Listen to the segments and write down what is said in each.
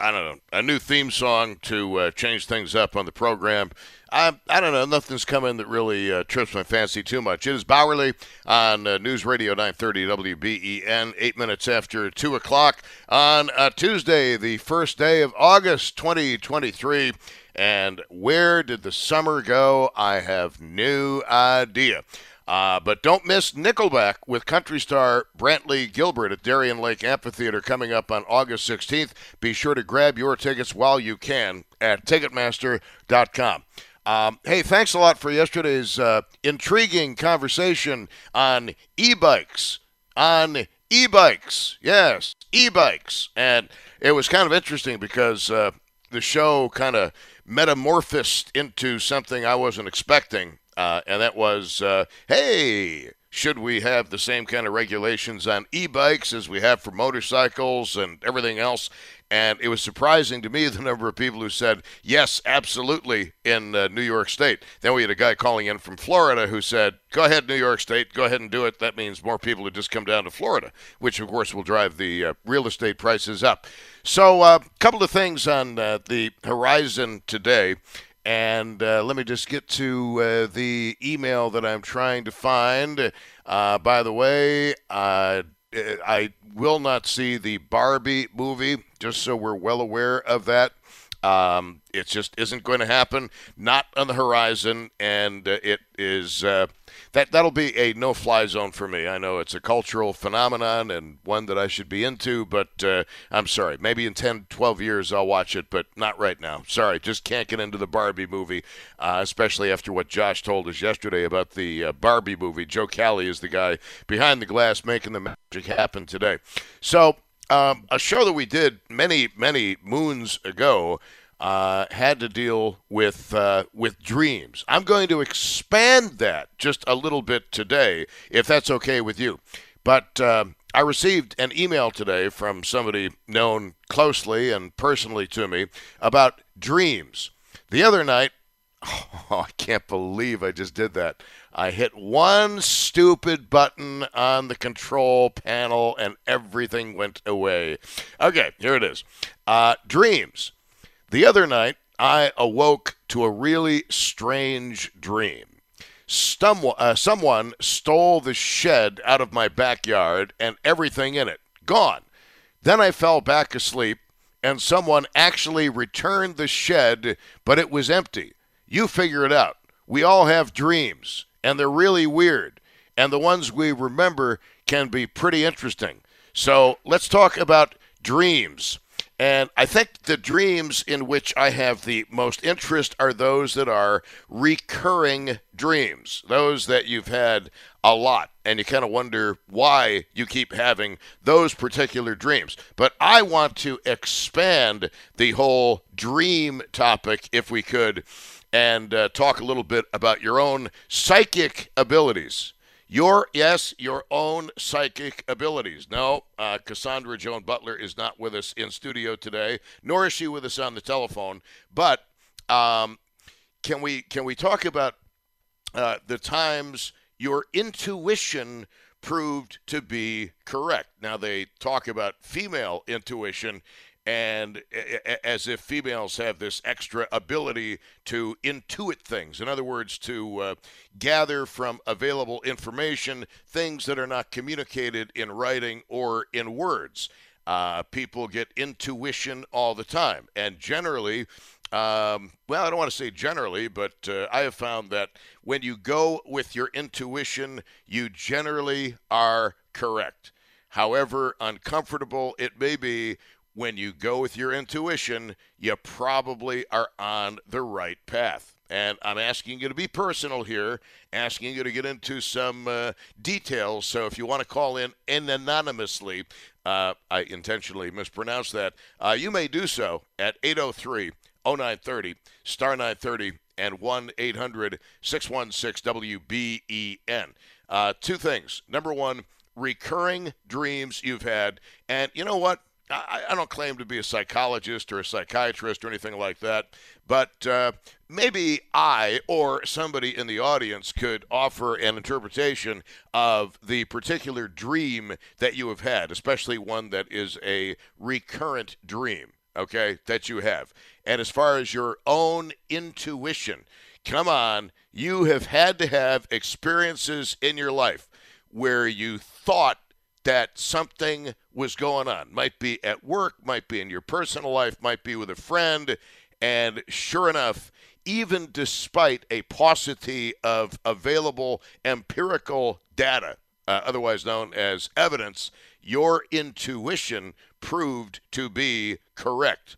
I don't know, a new theme song to uh, change things up on the program. I, I don't know, nothing's coming that really uh, trips my fancy too much. It is Bauerle on uh, News Radio 930 WBEN, eight minutes after 2 o'clock on uh, Tuesday, the first day of August 2023. And where did the summer go? I have no idea. Uh, but don't miss Nickelback with country star Brantley Gilbert at Darien Lake Amphitheater coming up on August 16th. Be sure to grab your tickets while you can at Ticketmaster.com. Um, hey, thanks a lot for yesterday's uh, intriguing conversation on e bikes. On e bikes. Yes, e bikes. And it was kind of interesting because uh, the show kind of metamorphosed into something I wasn't expecting uh, and that was, uh, hey, should we have the same kind of regulations on e-bikes as we have for motorcycles and everything else? And it was surprising to me the number of people who said yes, absolutely in uh, New York State. Then we had a guy calling in from Florida who said, "Go ahead, New York State, go ahead and do it." That means more people would just come down to Florida, which of course will drive the uh, real estate prices up. So, a uh, couple of things on uh, the horizon today. And uh, let me just get to uh, the email that I'm trying to find. Uh, by the way, uh, I will not see the Barbie movie, just so we're well aware of that. Um, it just isn't going to happen. Not on the horizon, and uh, it is uh, that that'll be a no-fly zone for me. I know it's a cultural phenomenon and one that I should be into, but uh, I'm sorry. Maybe in 10, 12 years I'll watch it, but not right now. Sorry, just can't get into the Barbie movie, uh, especially after what Josh told us yesterday about the uh, Barbie movie. Joe Cali is the guy behind the glass making the magic happen today. So. Um, a show that we did many, many moons ago uh, had to deal with uh, with dreams. I'm going to expand that just a little bit today, if that's okay with you. But uh, I received an email today from somebody known closely and personally to me about dreams. The other night, oh, I can't believe I just did that. I hit one stupid button on the control panel and everything went away. Okay, here it is. Uh, dreams. The other night, I awoke to a really strange dream. Someone, uh, someone stole the shed out of my backyard and everything in it. Gone. Then I fell back asleep, and someone actually returned the shed, but it was empty. You figure it out. We all have dreams, and they're really weird. And the ones we remember can be pretty interesting. So let's talk about dreams. And I think the dreams in which I have the most interest are those that are recurring dreams, those that you've had a lot, and you kind of wonder why you keep having those particular dreams. But I want to expand the whole dream topic, if we could, and uh, talk a little bit about your own psychic abilities Your yes, your own psychic abilities. No, uh, Cassandra Joan Butler is not with us in studio today, nor is she with us on the telephone. But um, can we can we talk about uh, the times your intuition proved to be correct? Now they talk about female intuition and as if females have this extra ability to intuit things. In other words, to uh, gather from available information things that are not communicated in writing or in words. Uh, people get intuition all the time, and generally, um, well, I don't want to say generally, but uh, I have found that when you go with your intuition, you generally are correct. However uncomfortable it may be when you go with your intuition, you probably are on the right path. And I'm asking you to be personal here, asking you to get into some uh, details. So if you want to call in anonymously, uh, I intentionally mispronounced that, uh, you may do so at 803 0930, star 930, and 1 800 616 WBEN. Uh, two things. Number one, recurring dreams you've had. And you know what? I, I, don't claim to be a psychologist or a psychiatrist or anything like that, but uh, maybe I or somebody in the audience could offer an interpretation of the particular dream that you have had, especially one that is a recurrent dream, okay, that you have. And as far as your own intuition, come on, you have had to have experiences in your life where you thought that something was going on. Might be at work, might be in your personal life, might be with a friend. And sure enough, even despite a paucity of available empirical data, uh, otherwise known as evidence, your intuition proved to be correct.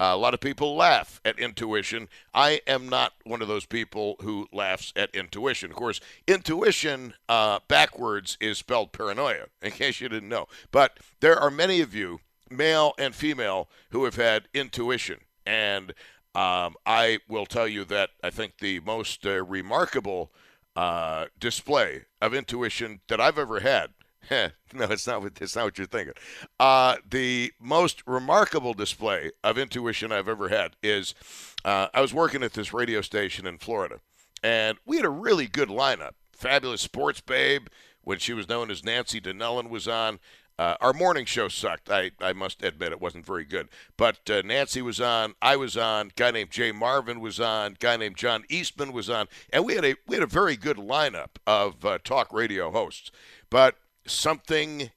Uh, a lot of people laugh at intuition. I am not one of those people who laughs at intuition. Of course, intuition uh, backwards is spelled paranoia, in case you didn't know. But there are many of you, male and female, who have had intuition. And um, I will tell you that I think the most uh, remarkable uh, display of intuition that I've ever had no, it's not. What, it's not what you're thinking. Uh, the most remarkable display of intuition I've ever had is uh, I was working at this radio station in Florida, and we had a really good lineup. Fabulous sports babe, when she was known as Nancy Donnellan, was on. Uh, our morning show sucked. I, I must admit it wasn't very good. But uh, Nancy was on. I was on. Guy named Jay Marvin was on. Guy named John Eastman was on. And we had a we had a very good lineup of uh, talk radio hosts. But something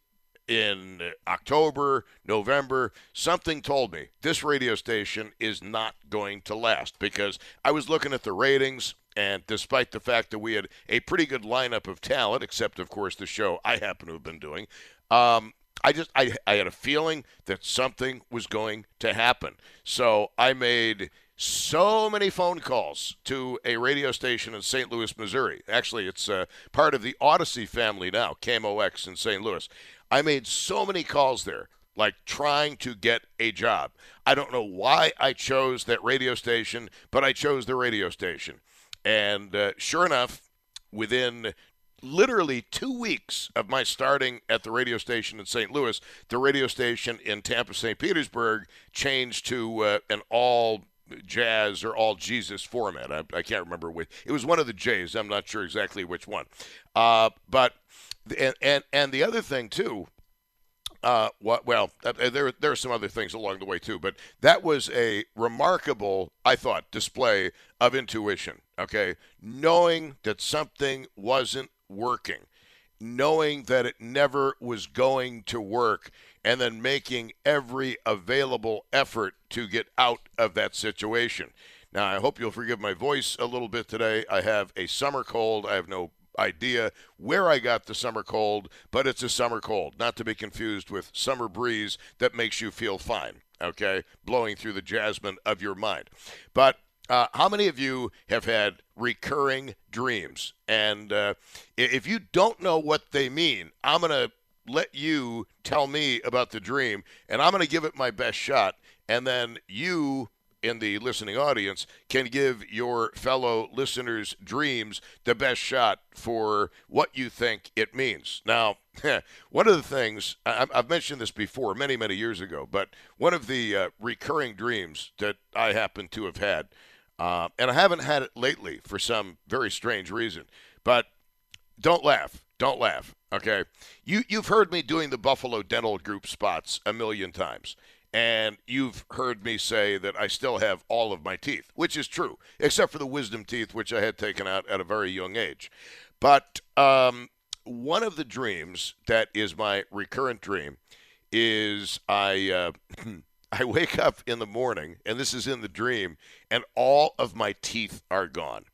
in October, November, something told me this radio station is not going to last because I was looking at the ratings. And despite the fact that we had a pretty good lineup of talent, except of course the show I happen to have been doing, um, I just I, I had a feeling that something was going to happen. So I made so many phone calls to a radio station in St. Louis, Missouri. Actually, it's uh, part of the Audacy family now, KMOX in St. Louis. I made so many calls there, like trying to get a job. I don't know why I chose that radio station, but I chose the radio station. And uh, sure enough, within literally two weeks of my starting at the radio station in St. Louis, the radio station in Tampa, St. Petersburg changed to uh, an all jazz or all Jesus format. I, I, can't remember which. It was one of the J's. I'm not sure exactly which one. Uh, but and, and and the other thing too. Uh, what, well, uh, there there are some other things along the way too, but that was a remarkable, I thought, display of intuition. Okay, knowing that something wasn't working, knowing that it never was going to work, and then making every available effort to get out of that situation. Now, I hope you'll forgive my voice a little bit today. I have a summer cold. I have no idea where I got the summer cold, but it's a summer cold, not to be confused with summer breeze that makes you feel fine, okay? Blowing through the jasmine of your mind. But uh, how many of you have had recurring dreams? And uh, if you don't know what they mean, I'm going to let you tell me about the dream, and I'm going to give it my best shot, and then you in the listening audience can give your fellow listeners' dreams the best shot for what you think it means. Now, one of the things I've mentioned this before many, many years ago, but one of the uh, recurring dreams that I happen to have had, uh, and I haven't had it lately for some very strange reason, but don't laugh. Don't laugh. Okay. You, you've heard me doing the Buffalo Dental Group spots a million times. And you've heard me say that I still have all of my teeth, which is true, except for the wisdom teeth, which I had taken out at a very young age. But um, one of the dreams that is my recurrent dream is I. Uh, I wake up in the morning, and this is in the dream, and all of my teeth are gone.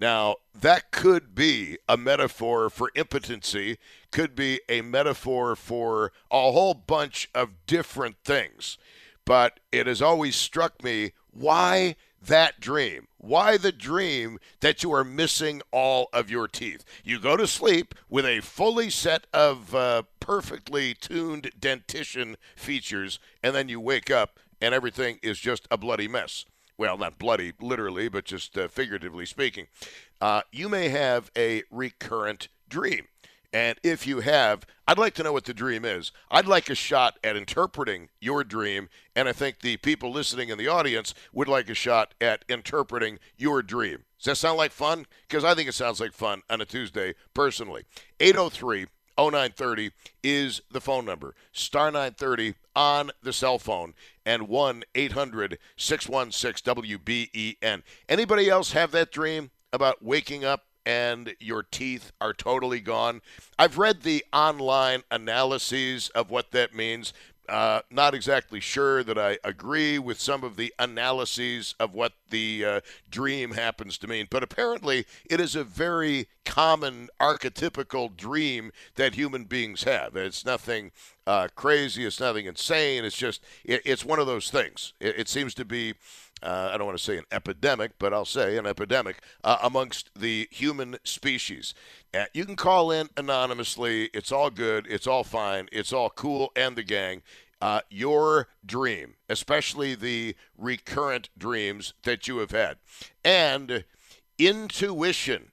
Now, that could be a metaphor for impotency, could be a metaphor for a whole bunch of different things. But it has always struck me why that dream? Why the dream that you are missing all of your teeth? You go to sleep with a fully set of uh, perfectly tuned dentition features, and then you wake up and everything is just a bloody mess well, not bloody literally, but just uh, figuratively speaking, uh, you may have a recurrent dream. And if you have, I'd like to know what the dream is. I'd like a shot at interpreting your dream, and I think the people listening in the audience would like a shot at interpreting your dream. Does that sound like fun? Because I think it sounds like fun on a Tuesday, personally. 803 0930 is the phone number. Star 930 on the cell phone and 1 800 616 WBEN. Anybody else have that dream about waking up and your teeth are totally gone? I've read the online analyses of what that means. Uh, not exactly sure that I agree with some of the analyses of what the uh, dream happens to mean, but apparently it is a very common archetypical dream that human beings have. It's nothing uh, crazy, it's nothing insane. It's just, it, it's one of those things. It, it seems to be. Uh, I don't want to say an epidemic, but I'll say an epidemic uh, amongst the human species. Uh, you can call in anonymously. It's all good. It's all fine. It's all cool and the gang. Uh, your dream, especially the recurrent dreams that you have had. And intuition.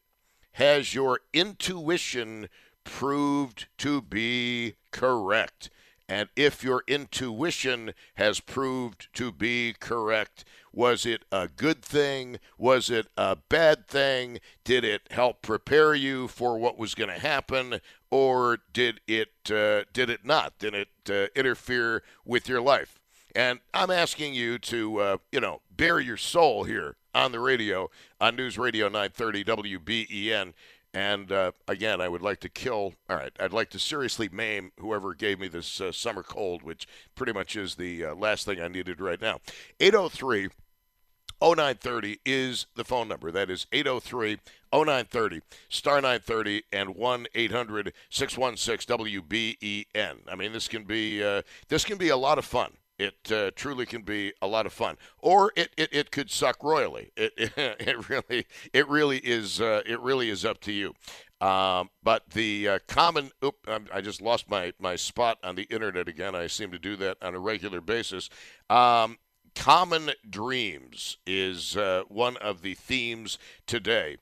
Has your intuition proved to be correct? And if your intuition has proved to be correct, was it a good thing? Was it a bad thing? Did it help prepare you for what was going to happen, or did it uh, did it not? Did it uh, interfere with your life? And I'm asking you to uh, you know bare your soul here on the radio on News Radio 930 WBEN and uh, again, I would like to kill, all right, I'd like to seriously maim whoever gave me this uh, summer cold, which pretty much is the uh, last thing I needed right now. 803 0930 is the phone number. That is 803 0930, star 930, and 1 800 616 WBEN. I mean, this can be uh, this can be a lot of fun. It uh, truly can be a lot of fun, or it, it, it could suck royally. It, it, it really it really is uh, it really is up to you. Um, but the uh, common oop, I just lost my my spot on the internet again. I seem to do that on a regular basis. Um, common dreams is uh, one of the themes today.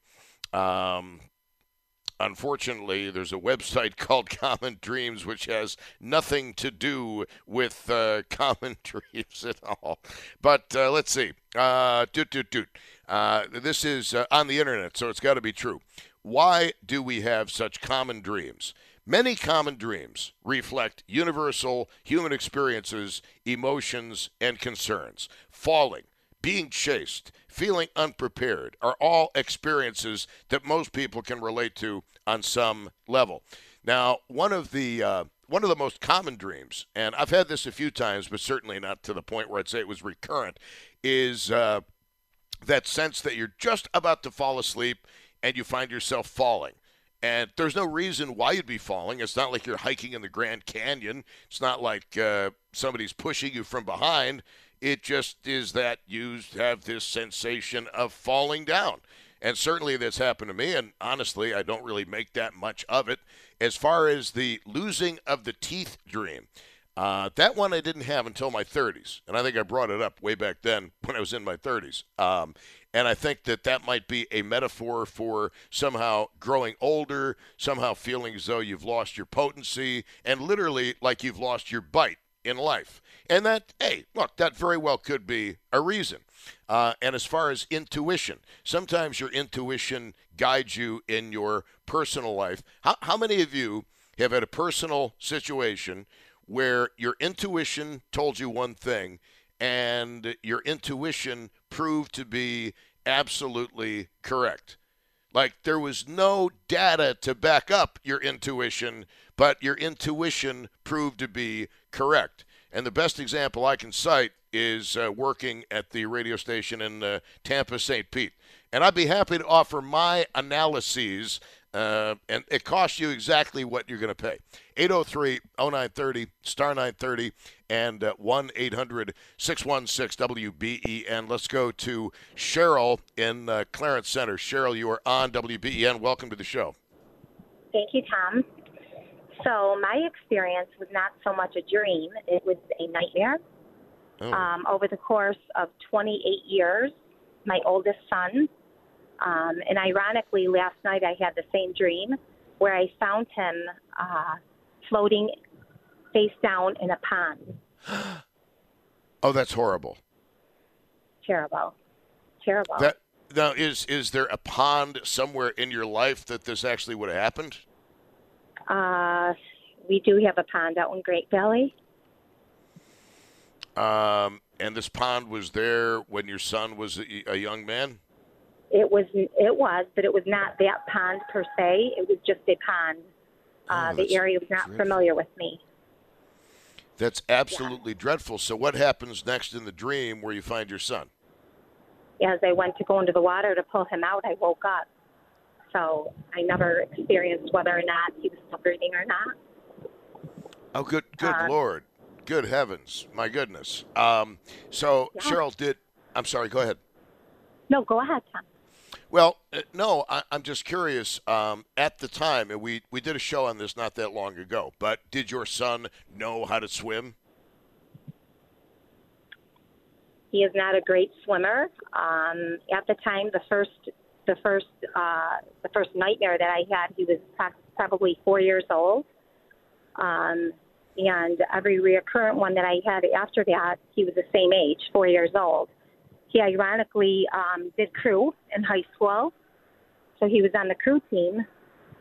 Um, unfortunately, there's a website called Common Dreams, which has nothing to do with uh, common dreams at all. But uh, let's see. Uh, doot, doot, doot. Uh, this is uh, on the internet, so it's got to be true. Why do we have such common dreams? Many common dreams reflect universal human experiences, emotions, and concerns. Falling, being chased, feeling unprepared are all experiences that most people can relate to on some level. Now, one of the uh, one of the most common dreams, and I've had this a few times, but certainly not to the point where I'd say it was recurrent, is uh, that sense that you're just about to fall asleep and you find yourself falling. And there's no reason why you'd be falling. It's not like you're hiking in the Grand Canyon. It's not like uh, somebody's pushing you from behind. It just is that you have this sensation of falling down. And certainly that's happened to me. And honestly, I don't really make that much of it. As far as the losing of the teeth dream, Uh, that one I didn't have until my 30s, and I think I brought it up way back then when I was in my 30s. Um, and I think that that might be a metaphor for somehow growing older, somehow feeling as though you've lost your potency, and literally like you've lost your bite in life. And that, hey, look, that very well could be a reason. Uh, and as far as intuition, sometimes your intuition guides you in your personal life. How, how many of you have had a personal situation where your intuition told you one thing and your intuition proved to be absolutely correct. Like there was no data to back up your intuition, but your intuition proved to be correct. And the best example I can cite is uh, working at the radio station in uh, Tampa, St. Pete. And I'd be happy to offer my analyses uh, and it costs you exactly what you're going to pay. 803 0930, star 930, and uh, 1 800 616 WBEN. Let's go to Cheryl in uh, Clarence Center. Cheryl, you are on WBEN. Welcome to the show. Thank you, Tom. So, my experience was not so much a dream, it was a nightmare. Oh. Um, over the course of 28 years, my oldest son um, and ironically, last night I had the same dream where I found him uh, floating face down in a pond. oh, that's horrible. Terrible. Terrible. That now is is there a pond somewhere in your life that this actually would have happened? Uh, we do have a pond out in Great Valley. Um, and this pond was there when your son was a, a young man. It was it was, but it was not that pond per se. It was just a pond. Uh, oh, the area was not dreadful. familiar with me. That's absolutely yeah. dreadful. So, what happens next in the dream where you find your son? As I went to go into the water to pull him out, I woke up. So, I never experienced whether or not he was still breathing or not. Oh, good, good uh, Lord, good heavens, my goodness. Um, so, yeah. Cheryl, did I'm sorry. Go ahead. No, go ahead, Tom. Well, uh, no, I, am just curious. Um, at the time, and we, we did a show on this not that long ago, but did your son know how to swim? He is not a great swimmer. Um, at the time, the first the first uh, the first nightmare that I had, he was probably four years old. Um, and every recurrent one that I had after that, he was the same age, four years old. He ironically um, did crew in high school, so he was on the crew team.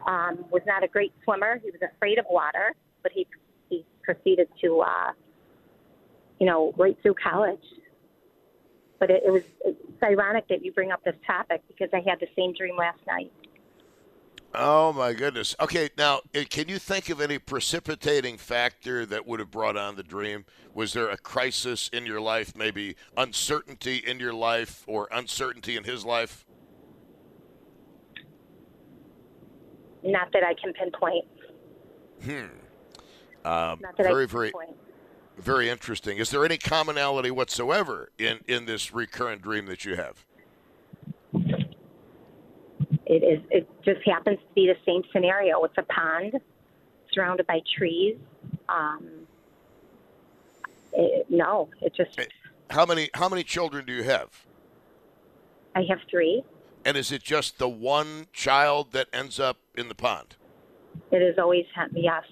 Um, was not a great swimmer. He was afraid of water, but he he proceeded to, uh, you know, right through college. But it, it was it's ironic that you bring up this topic because I had the same dream last night. Oh my goodness. Okay, now eh, can you think of any precipitating factor that would have brought on the dream? Was there a crisis in your life, maybe uncertainty in your life or uncertainty in his life? Not that I can pinpoint. Hmm. Um, very, very, very interesting. Is there any commonality whatsoever in in this recurrent dream that you have? It is. It just happens to be the same scenario. It's a pond surrounded by trees. Um, it, no, it just. How many? How many children do you have? I have three. And is it just the one child that ends up in the pond? It is always him. Yes.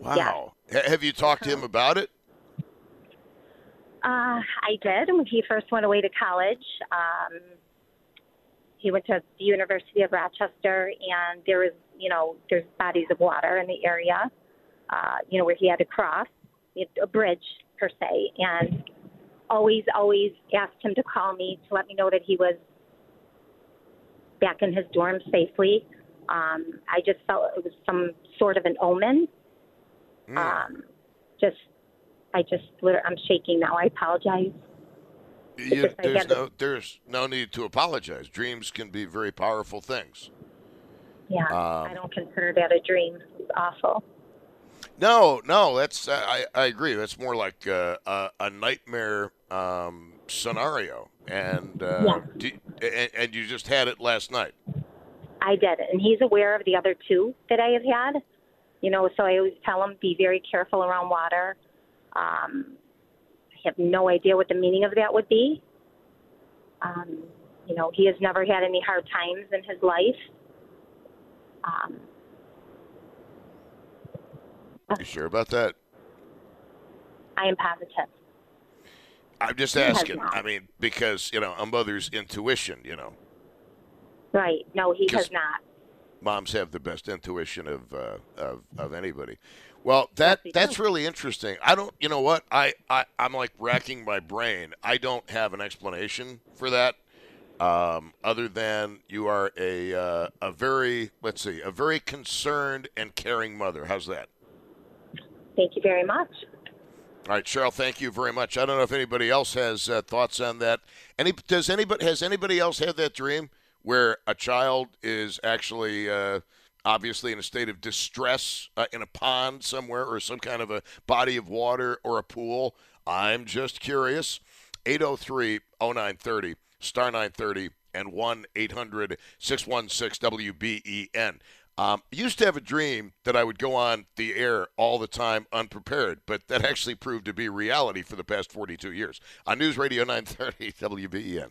Wow. Yes. Have you talked to him about it? Uh, I did when he first went away to college. Um, he went to the University of Rochester, and there was, you know, there's bodies of water in the area, uh, you know, where he had to cross a bridge per se, and always, always asked him to call me to let me know that he was back in his dorm safely. Um, I just felt it was some sort of an omen. Mm. Um, just, I just, I'm shaking now. I apologize. You, there's no there's no need to apologize. Dreams can be very powerful things. Yeah, um, I don't consider that a dream. It's awful. No, no, that's I, I agree. That's more like a, a, a nightmare um, scenario, and, uh, yeah. do, and and you just had it last night. I did, and he's aware of the other two that I have had. You know, so I always tell him be very careful around water. Um, I have no idea what the meaning of that would be. Um, you know, he has never had any hard times in his life. Um, You sure about that? I am positive. I'm just asking. I mean, because you know, a mother's intuition. You know, Right. No, he has not. Moms have the best intuition of uh, of, of anybody. Well, that that's really interesting. I don't. You know what? I, I I'm like racking my brain. I don't have an explanation for that. Um, other than you are a uh, a very let's see a very concerned and caring mother. How's that? Thank you very much. All right, Cheryl. Thank you very much. I don't know if anybody else has uh, thoughts on that. Any does anybody has anybody else had that dream where a child is actually uh, obviously in a state of distress uh, in a pond somewhere or some kind of a body of water or a pool? I'm just curious. 803-0930 star 930 and 1 800 616 WBEN. Um, I used to have a dream that I would go on the air all the time unprepared, but that actually proved to be reality for the past 42 years. On News Radio 930 WBEN.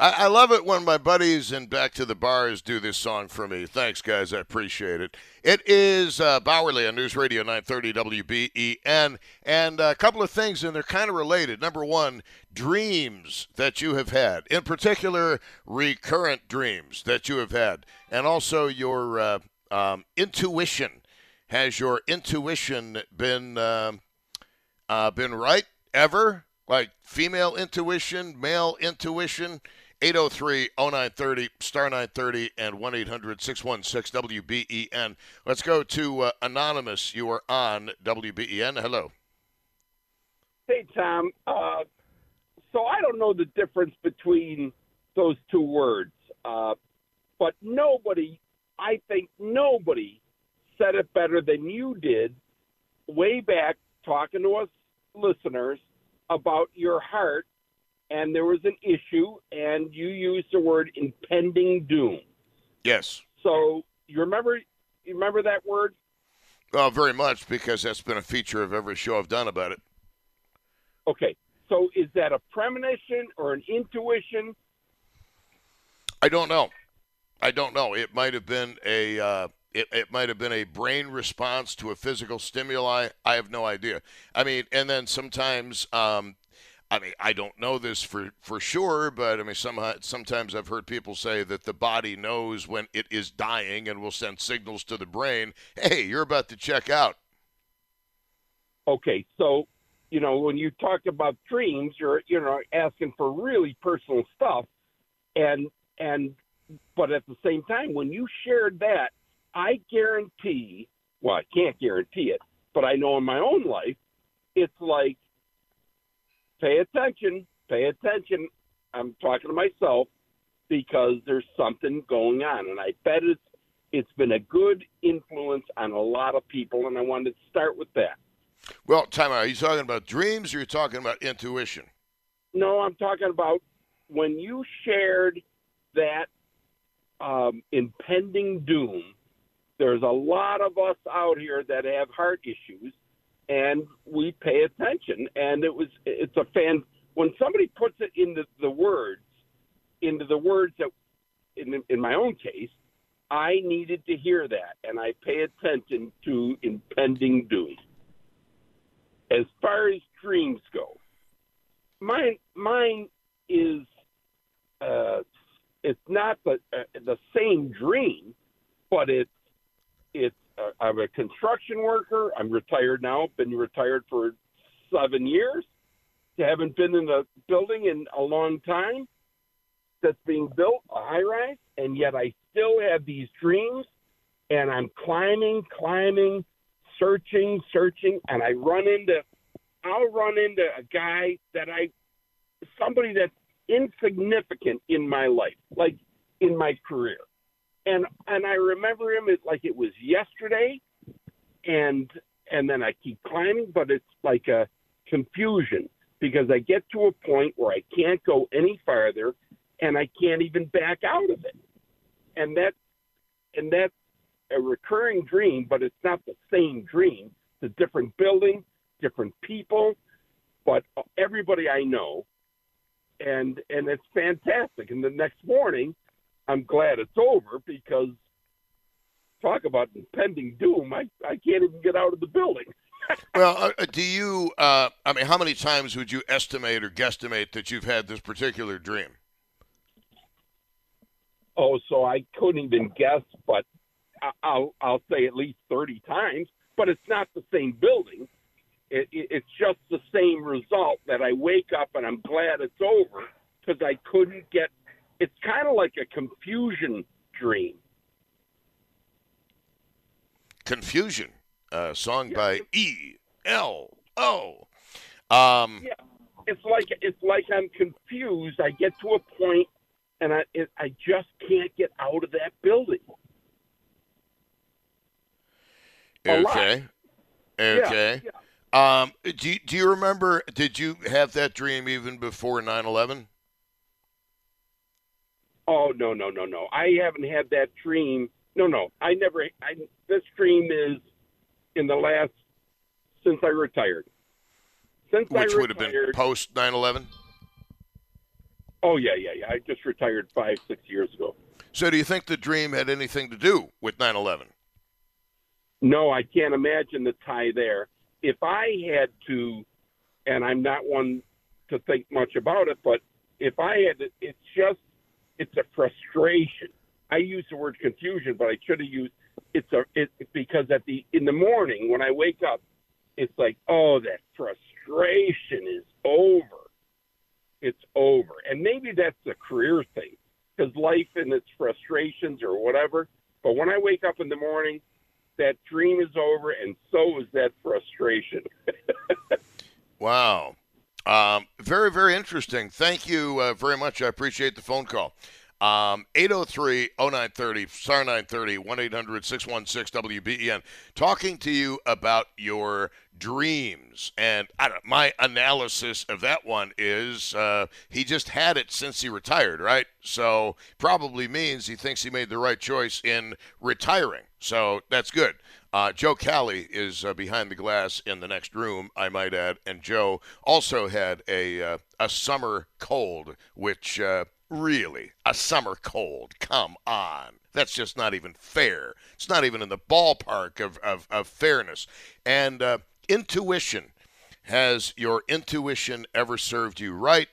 I, I love it when my buddies and Back to the Bars do this song for me. Thanks, guys. I appreciate it. It is uh, Bauerle on News Radio 930 WBEN. And a couple of things, and they're kind of related. Number one, dreams that you have had, in particular, recurrent dreams that you have had, and also your uh, um, intuition. Has your intuition been um, uh, been right ever? Like female intuition, male intuition? 803 0930, star 930, and 1 800 616 WBEN. Let's go to uh, Anonymous. You are on WBEN. Hello. Hey, Tom. Uh, so I don't know the difference between those two words, uh, but nobody, I think nobody said it better than you did way back talking to us listeners about your heart, and there was an issue, and you used the word impending doom. Yes. So you remember, you remember that word? Well, very much because that's been a feature of every show I've done about it. Okay. So is that a premonition or an intuition? I don't know. I don't know. It might have been a uh, it, it might have been a brain response to a physical stimuli. I have no idea. I mean, and then sometimes um, I mean, I don't know this for, for sure, but I mean, somehow, uh, sometimes I've heard people say that the body knows when it is dying and will send signals to the brain. Hey, you're about to check out. Okay, so you know when you talk about dreams, you're you know asking for really personal stuff, and and but at the same time, when you shared that, I guarantee. Well, I can't guarantee it, but I know in my own life, it's like pay attention, pay attention. I'm talking to myself because there's something going on, and I bet it's it's been a good influence on a lot of people, and I wanted to start with that. Well, time out. Are you talking about dreams or are you talking about intuition? No, I'm talking about when you shared that um, impending doom. There's a lot of us out here that have heart issues, and we pay attention. And it was it's a fan when somebody puts it into the words, into the words that, in in my own case, I needed to hear that, and I pay attention to impending doom. As far as dreams go, mine mine is uh, it's not the uh, the same dream, but it's it's Uh, I'm a construction worker. I'm retired now. Been retired for seven years. Haven't been in a building in a long time that's being built, a high rise, and yet I still have these dreams, and I'm climbing, climbing, searching, searching, and I run into, I'll run into a guy that I, somebody that's insignificant in my life, like in my career, and and I remember him as like it was yesterday, and and then I keep climbing, but it's like a confusion because I get to a point where I can't go any farther, and I can't even back out of it, and that and that's a recurring dream, but it's not the same dream. It's a different building, different people, but everybody I know, and and it's fantastic. And the next morning, I'm glad it's over because talk about impending doom. I I can't even get out of the building. well, uh, do you? Uh, I mean, how many times would you estimate or guesstimate that you've had this particular dream? Oh, so I couldn't even guess, but I'll I'll say at least thirty times. But it's not the same building. It, it, it's just the same result that I wake up and I'm glad it's over because I couldn't get. It's kind of like a confusion dream. Confusion, uh, song yeah. by E L O. Um, yeah, it's like it's like I'm confused. I get to a point and I it, I just can't get out of that building. Okay. Okay. Yeah, yeah. Um, do do you remember? Did you have that dream even before 9/11? Oh no no no no! I haven't had that dream. No no, I never. I this dream is in the last since I retired. Since Which would have been post 9/11. Oh yeah yeah yeah! I just retired five six years ago. So do you think the dream had anything to do with 9/11? No, I can't imagine the tie there. If I had to, and I'm not one to think much about it, but if I had to, it's just, it's a frustration. I use the word confusion, but I should have used it's a it because at the in the morning when I wake up, it's like oh that frustration is over, it's over, and maybe that's a career thing because life and its frustrations or whatever. But when I wake up in the morning, that dream is over, and so is that frustration. wow. Um, very, very interesting. Thank you uh, very much. I appreciate the phone call. Um, 803 0930, star 930, 1 800 616 WBEN. Talking to you about your dreams. And my analysis of that one is uh, he just had it since he retired, right? So probably means he thinks he made the right choice in retiring. So that's good. Uh, Joe Cali is uh, behind the glass in the next room, I might add, and Joe also had a uh, a summer cold, which uh, really a summer cold. Come on, that's just not even fair. It's not even in the ballpark of of, of fairness and uh, intuition Has your intuition ever served you right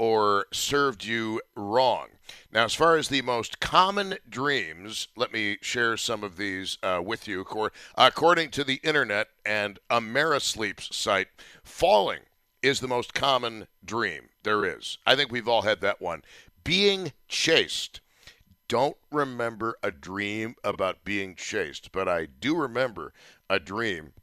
or served you wrong? Now, as far as the most common dreams, let me share some of these uh, with you. According to the internet and Amerisleep's site, falling is the most common dream there is. I think we've all had that one. Being chased. Don't remember a dream about being chased, but I do remember a dream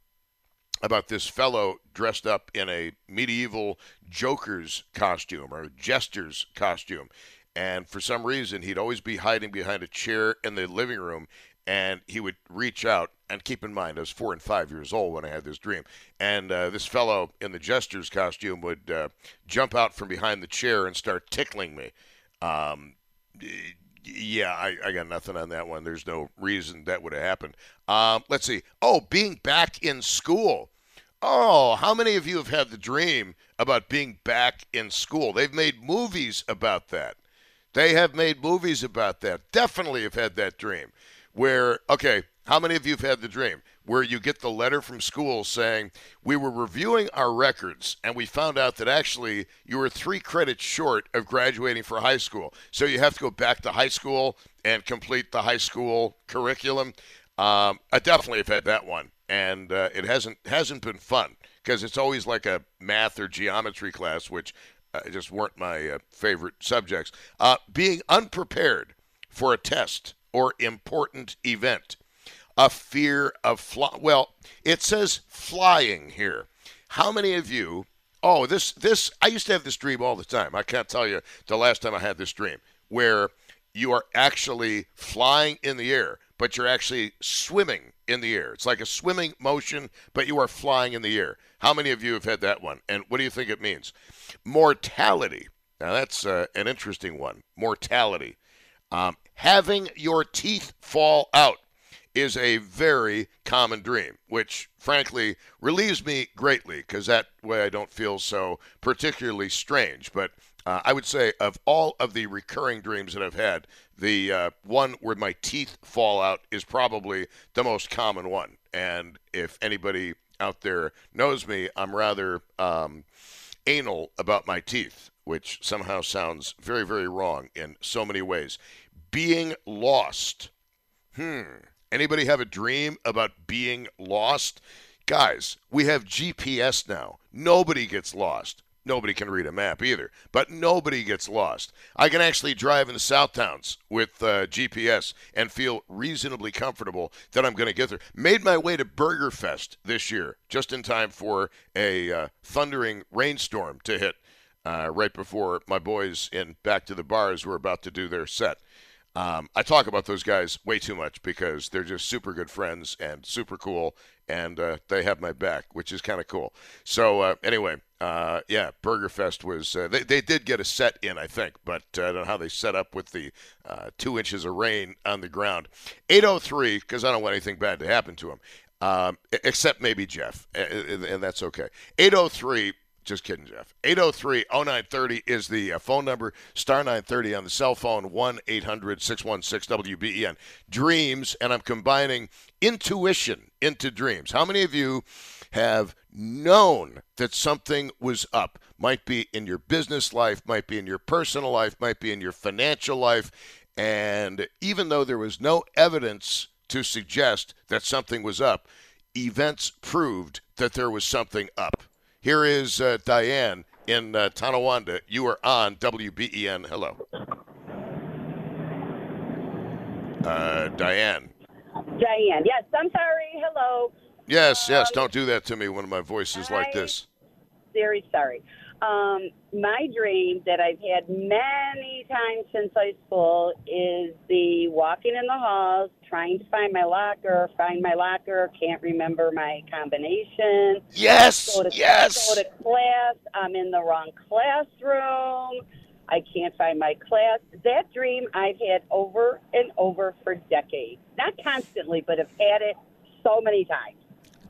about this fellow dressed up in a medieval joker's costume or jester's costume. And for some reason, he'd always be hiding behind a chair in the living room and he would reach out. And keep in mind, I was four and five years old when I had this dream. And uh, this fellow in the jester's costume would uh, jump out from behind the chair and start tickling me. Um, yeah, I, I, got nothing on that one. There's no reason that would have happened. Um, let's see. Oh, being back in school. Oh, how many of you have had the dream about being back in school? They've made movies about that. They have made movies about that. Definitely have had that dream. Where, okay, how many of you have had the dream where you get the letter from school saying, We were reviewing our records and we found out that actually you were three credits short of graduating for high school. So you have to go back to high school and complete the high school curriculum. Um, I definitely have had that one and uh, it hasn't hasn't been fun because it's always like a math or geometry class, which uh, just weren't my uh, favorite subjects. Uh, being unprepared for a test or important event, a fear of fly. Well, it says flying here. How many of you? Oh, this this I used to have this dream all the time. I can't tell you the last time I had this dream where you are actually flying in the air but you're actually swimming in the air. It's like a swimming motion, but you are flying in the air. How many of you have had that one? And what do you think it means? Mortality. Now, that's uh, an interesting one. Mortality. Um, having your teeth fall out is a very common dream, which frankly relieves me greatly because that way I don't feel so particularly strange. But uh, I would say of all of the recurring dreams that I've had, the uh, one where my teeth fall out is probably the most common one. And if anybody out there knows me, I'm rather um, anal about my teeth, which somehow sounds very, very wrong in so many ways. Being lost. Hmm. Anybody have a dream about being lost? Guys, we have GPS now. Nobody gets lost. Nobody can read a map either, but nobody gets lost. I can actually drive in the South Towns with uh, GPS and feel reasonably comfortable that I'm going to get there. Made my way to Burger Fest this year, just in time for a uh, thundering rainstorm to hit uh, right before my boys in Back to the Bars were about to do their set. Um, I talk about those guys way too much because they're just super good friends and super cool, and uh, they have my back, which is kind of cool. So uh, anyway, uh, yeah, Burger Fest was uh, they they did get a set in, I think, but uh, I don't know how they set up with the uh, two inches of rain on the ground. 803 because I don't want anything bad to happen to him. Um, except maybe Jeff, and that's okay. 803 just kidding, Jeff. 803 0930 is the uh, phone number. Star 930 on the cell phone, 1 800 616 WBEN. Dreams, and I'm combining intuition into dreams. How many of you have known that something was up? Might be in your business life, might be in your personal life, might be in your financial life. And even though there was no evidence to suggest that something was up, events proved that there was something up. Here is uh, Diane in uh, Tonawanda. You are on WBEN. Hello. Uh, Diane. Diane. Yes, I'm sorry. Hello. Yes, yes. Um, Don't do that to me when my voice is like this. Very sorry. Um, my dream that I've had many times since high school is the walking in the halls, trying to find my locker, find my locker, can't remember my combination. Yes, go to, yes. Go to class, I'm in the wrong classroom. I can't find my class. That dream I've had over and over for decades. Not constantly, but I've had it so many times.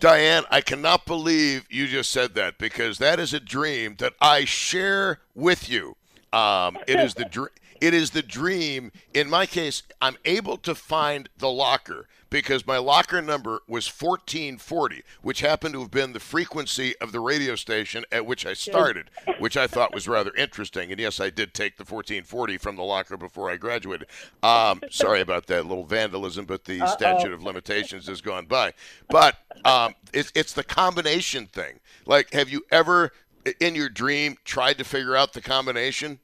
Diane, I cannot believe you just said that because that is a dream that I share with you. Um, it is the dream. It is the dream. In my case, I'm able to find the locker because my locker number was 1440, which happened to have been the frequency of the radio station at which I started, which I thought was rather interesting. And yes, I did take the 1440 from the locker before I graduated. Um, sorry about that little vandalism, but the Uh-oh. statute of limitations has gone by. But um, it's, it's the combination thing. Like, have you ever, in your dream, tried to figure out the combination?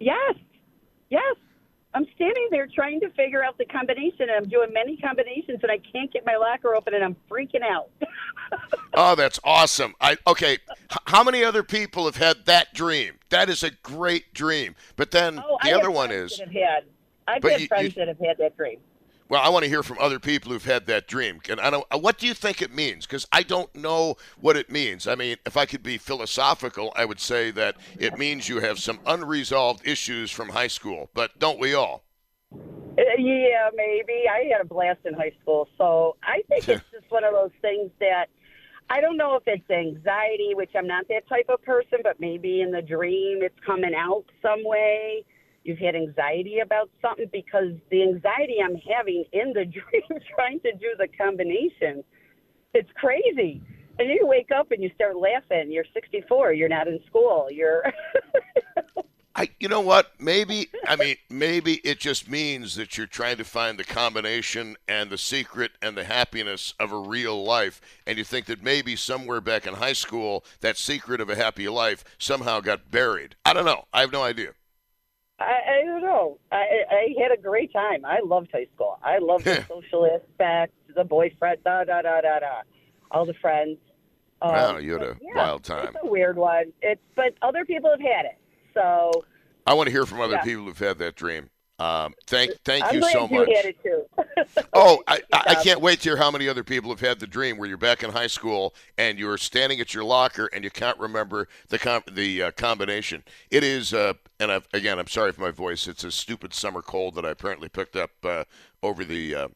Yes, yes. I'm standing there trying to figure out the combination, and I'm doing many combinations, and I can't get my locker open, and I'm freaking out. Oh, that's awesome. I okay. H- how many other people have had that dream? That is a great dream. But then oh, I the have other one is that have had. I've But had you- friends you- that have had that dream. Well, I want to hear from other people who've had that dream. And I don't. What do you think it means? Because I don't know what it means. I mean, if I could be philosophical, I would say that it means you have some unresolved issues from high school. But don't we all? Uh, Yeah, maybe. I had a blast in high school, so I think it's just one of those things that I don't know if it's anxiety, which I'm not that type of person, but maybe in the dream it's coming out some way. You've had anxiety about something because the anxiety I'm having in the dream trying to do the combination, it's crazy. And you wake up and you start laughing. You're 64. You're not in school. You're I, you know what? Maybe I mean maybe it just means that you're trying to find the combination and the secret and the happiness of a real life, and you think that maybe somewhere back in high school that secret of a happy life somehow got buried. I don't know. I have no idea. I, I don't know. I, I had a great time. I loved high school. I loved the social aspect, the boyfriend, da da da da da, all the friends. Um, wow, you had a yeah, wild time. It's a weird one. It's but other people have had it. So I want to hear from other Yeah. people who've had that dream. Um, thank, thank I'm you so you much. had it too. Oh, I, I I can't wait to hear how many other people have had the dream where you're back in high school and you're standing at your locker and you can't remember the com- the uh, combination. It is, uh, and I've, again, I'm sorry for my voice. It's a stupid summer cold that I apparently picked up uh, over the uh,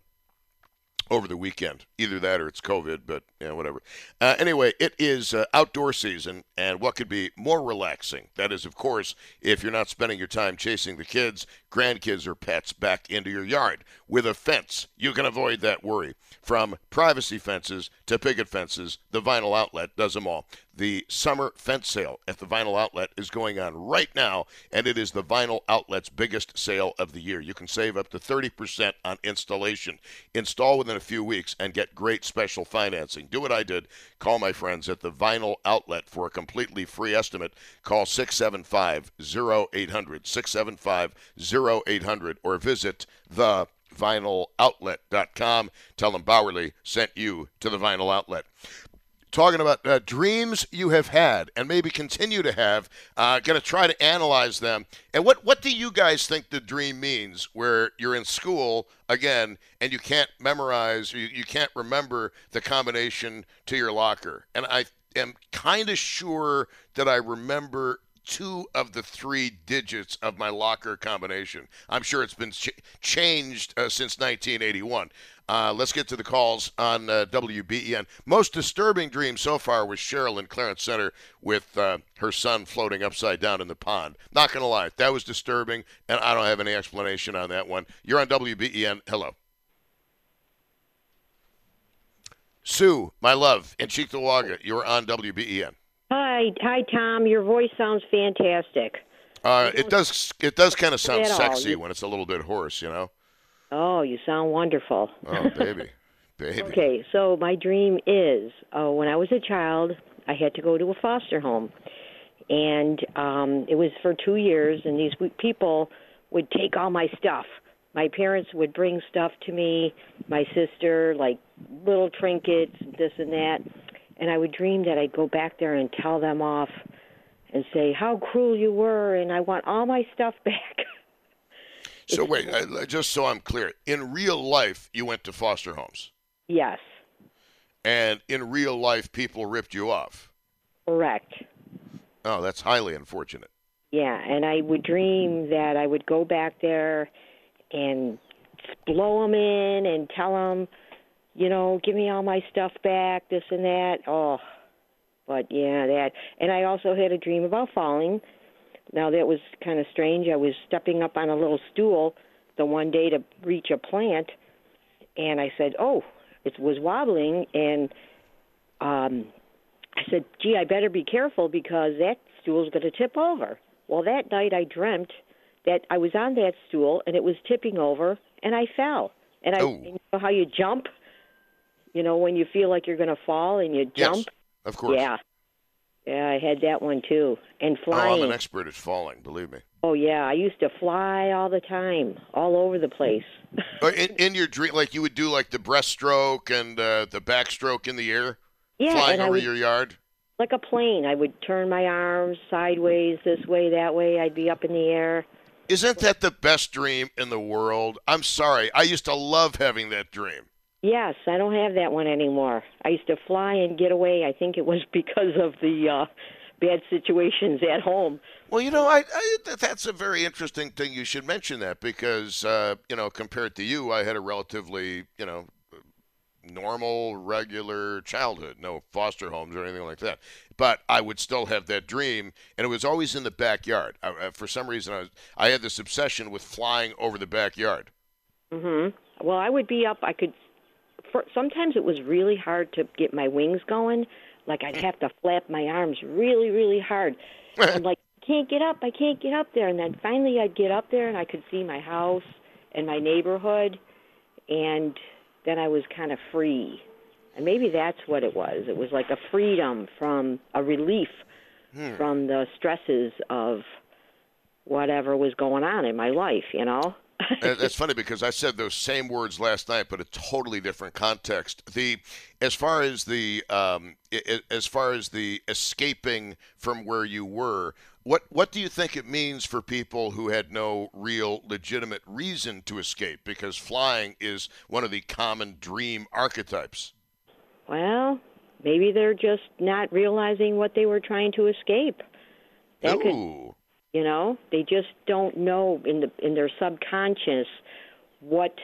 over the weekend. Either that or it's COVID, but yeah, whatever. Uh, anyway, it is uh, outdoor season, and what could be more relaxing? That is, of course, if you're not spending your time chasing the kids, grandkids, or pets back into your yard. With a fence, you can avoid that worry. From privacy fences to picket fences, the Vinyl Outlet does them all. The summer fence sale at the Vinyl Outlet is going on right now, and it is the Vinyl Outlet's biggest sale of the year. You can save up to 30% on installation. Install within a few weeks and get great special financing. Do what I did. Call my friends at the Vinyl Outlet for a completely free estimate. Call 675 0800, 675 0800, or visit the vinyloutlet.com. Tell them Bauerle sent you to the Vinyl Outlet. Talking about uh, dreams you have had and maybe continue to have, uh, going to try to analyze them. And what, what do you guys think the dream means where you're in school again and you can't memorize, you, you can't remember the combination to your locker? And I am kind of sure that I remember two of the three digits of my locker combination. I'm sure it's been ch- changed uh, since 1981. Uh, let's get to the calls on uh, WBEN. Most disturbing dream so far was Cheryl in Clarence Center with uh, her son floating upside down in the pond. Not going to lie, that was disturbing, and I don't have any explanation on that one. You're on WBEN. Hello. Sue, my love, in Cheektowaga, you're on WBEN. Hi, hi, Tom. Your voice sounds fantastic. Uh, it does. It does kind of sound sexy when it's a little bit hoarse, you know. Oh, you sound wonderful. Oh, baby, baby. Okay, so my dream is uh, when I was a child, I had to go to a foster home, and um, it was for two years. And these people would take all my stuff. My parents would bring stuff to me, my sister, like little trinkets, this and that. And I would dream that I'd go back there and tell them off and say how cruel you were, and I want all my stuff back. So wait, uh, just so I'm clear, in real life, you went to foster homes, yes, and in real life, people ripped you off. correct. Oh, that's highly unfortunate. Yeah, and I would dream that I would go back there and blow them in and tell them, you know, give me all my stuff back, this and that. Oh, but yeah, that. And I also had a dream about falling Now that was kind of strange. I was stepping up on a little stool the one day to reach a plant, and I said, "Oh, it was wobbling," and um, I said, "Gee, I better be careful because that stool's going to tip over." Well, that night I dreamt that I was on that stool and it was tipping over, and I fell. And I, Oh. you know how you jump, you know, when you feel like you're going to fall and you Yes, jump. of course. Yeah, yeah, I had that one too. And Oh, flying. I'm an expert at falling. Believe me. Oh yeah, I used to fly all the time, all over the place. In, in your dream, like you would do like the breaststroke and uh, the backstroke in the air, Yeah, flying over would- your yard. like a plane. I would turn my arms sideways, this way, that way. I'd be up in the air. Isn't that the best dream in the world? I'm sorry. I used to love having that dream. Yes, I don't have that one anymore. I used to fly and get away. I think it was because of the uh bad situations at home. Well, you know, I, I that's a very interesting thing. You should mention that because uh, you know, compared to you, I had a relatively you know normal, regular childhood. No foster homes or anything like that. But I would still have that dream, and it was always in the backyard. I, for some reason, I was, I had this obsession with flying over the backyard. Mhm. Well, I would be up. I could. For, sometimes it was really hard to get my wings going. Like I'd have to flap my arms really, really hard. I'm like, I can't get up. I can't get up there. And then finally, I'd get up there and I could see my house and my neighborhood, and then I was kind of free. And maybe that's what it was. It was like a freedom from a relief Hmm. from the stresses of whatever was going on in my life. You know. That's funny because I said those same words last night, but a totally different context. The as far as the um, as far as the escaping from where you were, what what do you think it means for people who had no real legitimate reason to escape? Because flying is one of the common dream archetypes. Well, maybe they're just not realizing what they were trying to escape. That could, Ooh, you know, they just don't know in the in their subconscious what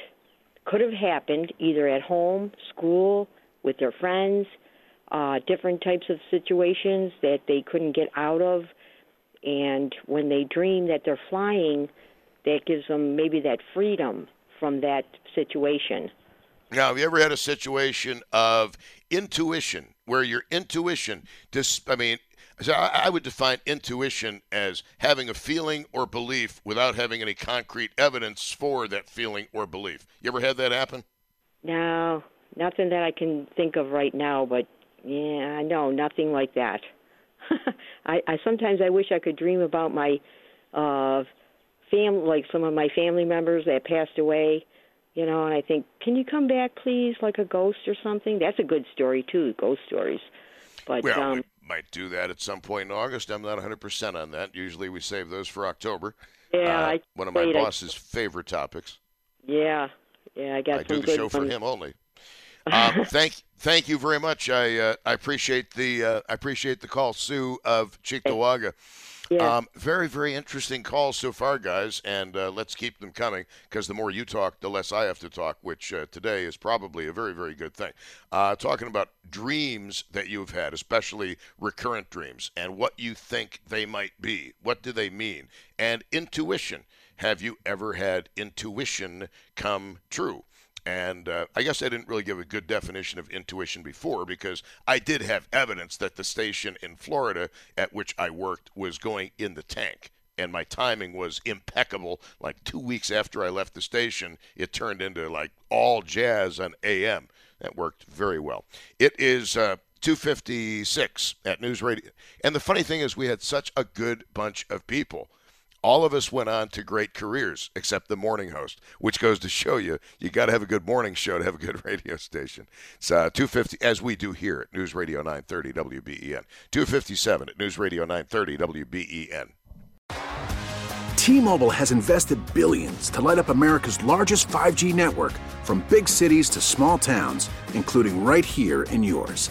could have happened either at home, school, with their friends, uh different types of situations that they couldn't get out of and when they dream that they're flying, that gives them maybe that freedom from that situation. Now, have you ever had a situation of intuition where your intuition, dis- I mean, so I, I would define intuition as having a feeling or belief without having any concrete evidence for that feeling or belief. You ever had that happen? No, nothing that I can think of right now, but yeah, no, nothing like that. I, I sometimes I wish I could dream about my uh fam like some of my family members that passed away, you know, and I think, can you come back please like a ghost or something? That's a good story too, ghost stories. But well, um might do that at some point in August. I'm not 100% on that. Usually we save those for October. yeah, Uh, I one of my wait, I- boss's favorite topics. yeah. Yeah, I got I some do the good show for him only. Um, thank, thank you very much. I, uh, I appreciate the, uh, I appreciate the call, Sue of Cheektowaga. Yeah. Um, very, very interesting calls so far, guys, and uh, let's keep them coming because the more you talk, the less I have to talk, which uh, today is probably a very, very good thing. Uh, talking about dreams that you've had, especially recurrent dreams, and what you think they might be. What do they mean? And intuition. Have you ever had intuition come true? And uh, I guess I didn't really give a good definition of intuition before because I did have evidence that the station in Florida at which I worked was going in the tank. And my timing was impeccable. Like two weeks after I left the station, it turned into like all jazz on AM. That worked very well. It is uh, 256 at News Radio. And the funny thing is, we had such a good bunch of people all of us went on to great careers except the morning host which goes to show you you got to have a good morning show to have a good radio station. It's uh, 250 as we do here at news radio 930 wben 257 at news radio 930 wben T-Mobile has invested billions to light up America's largest 5G network from big cities to small towns, including right here in yours.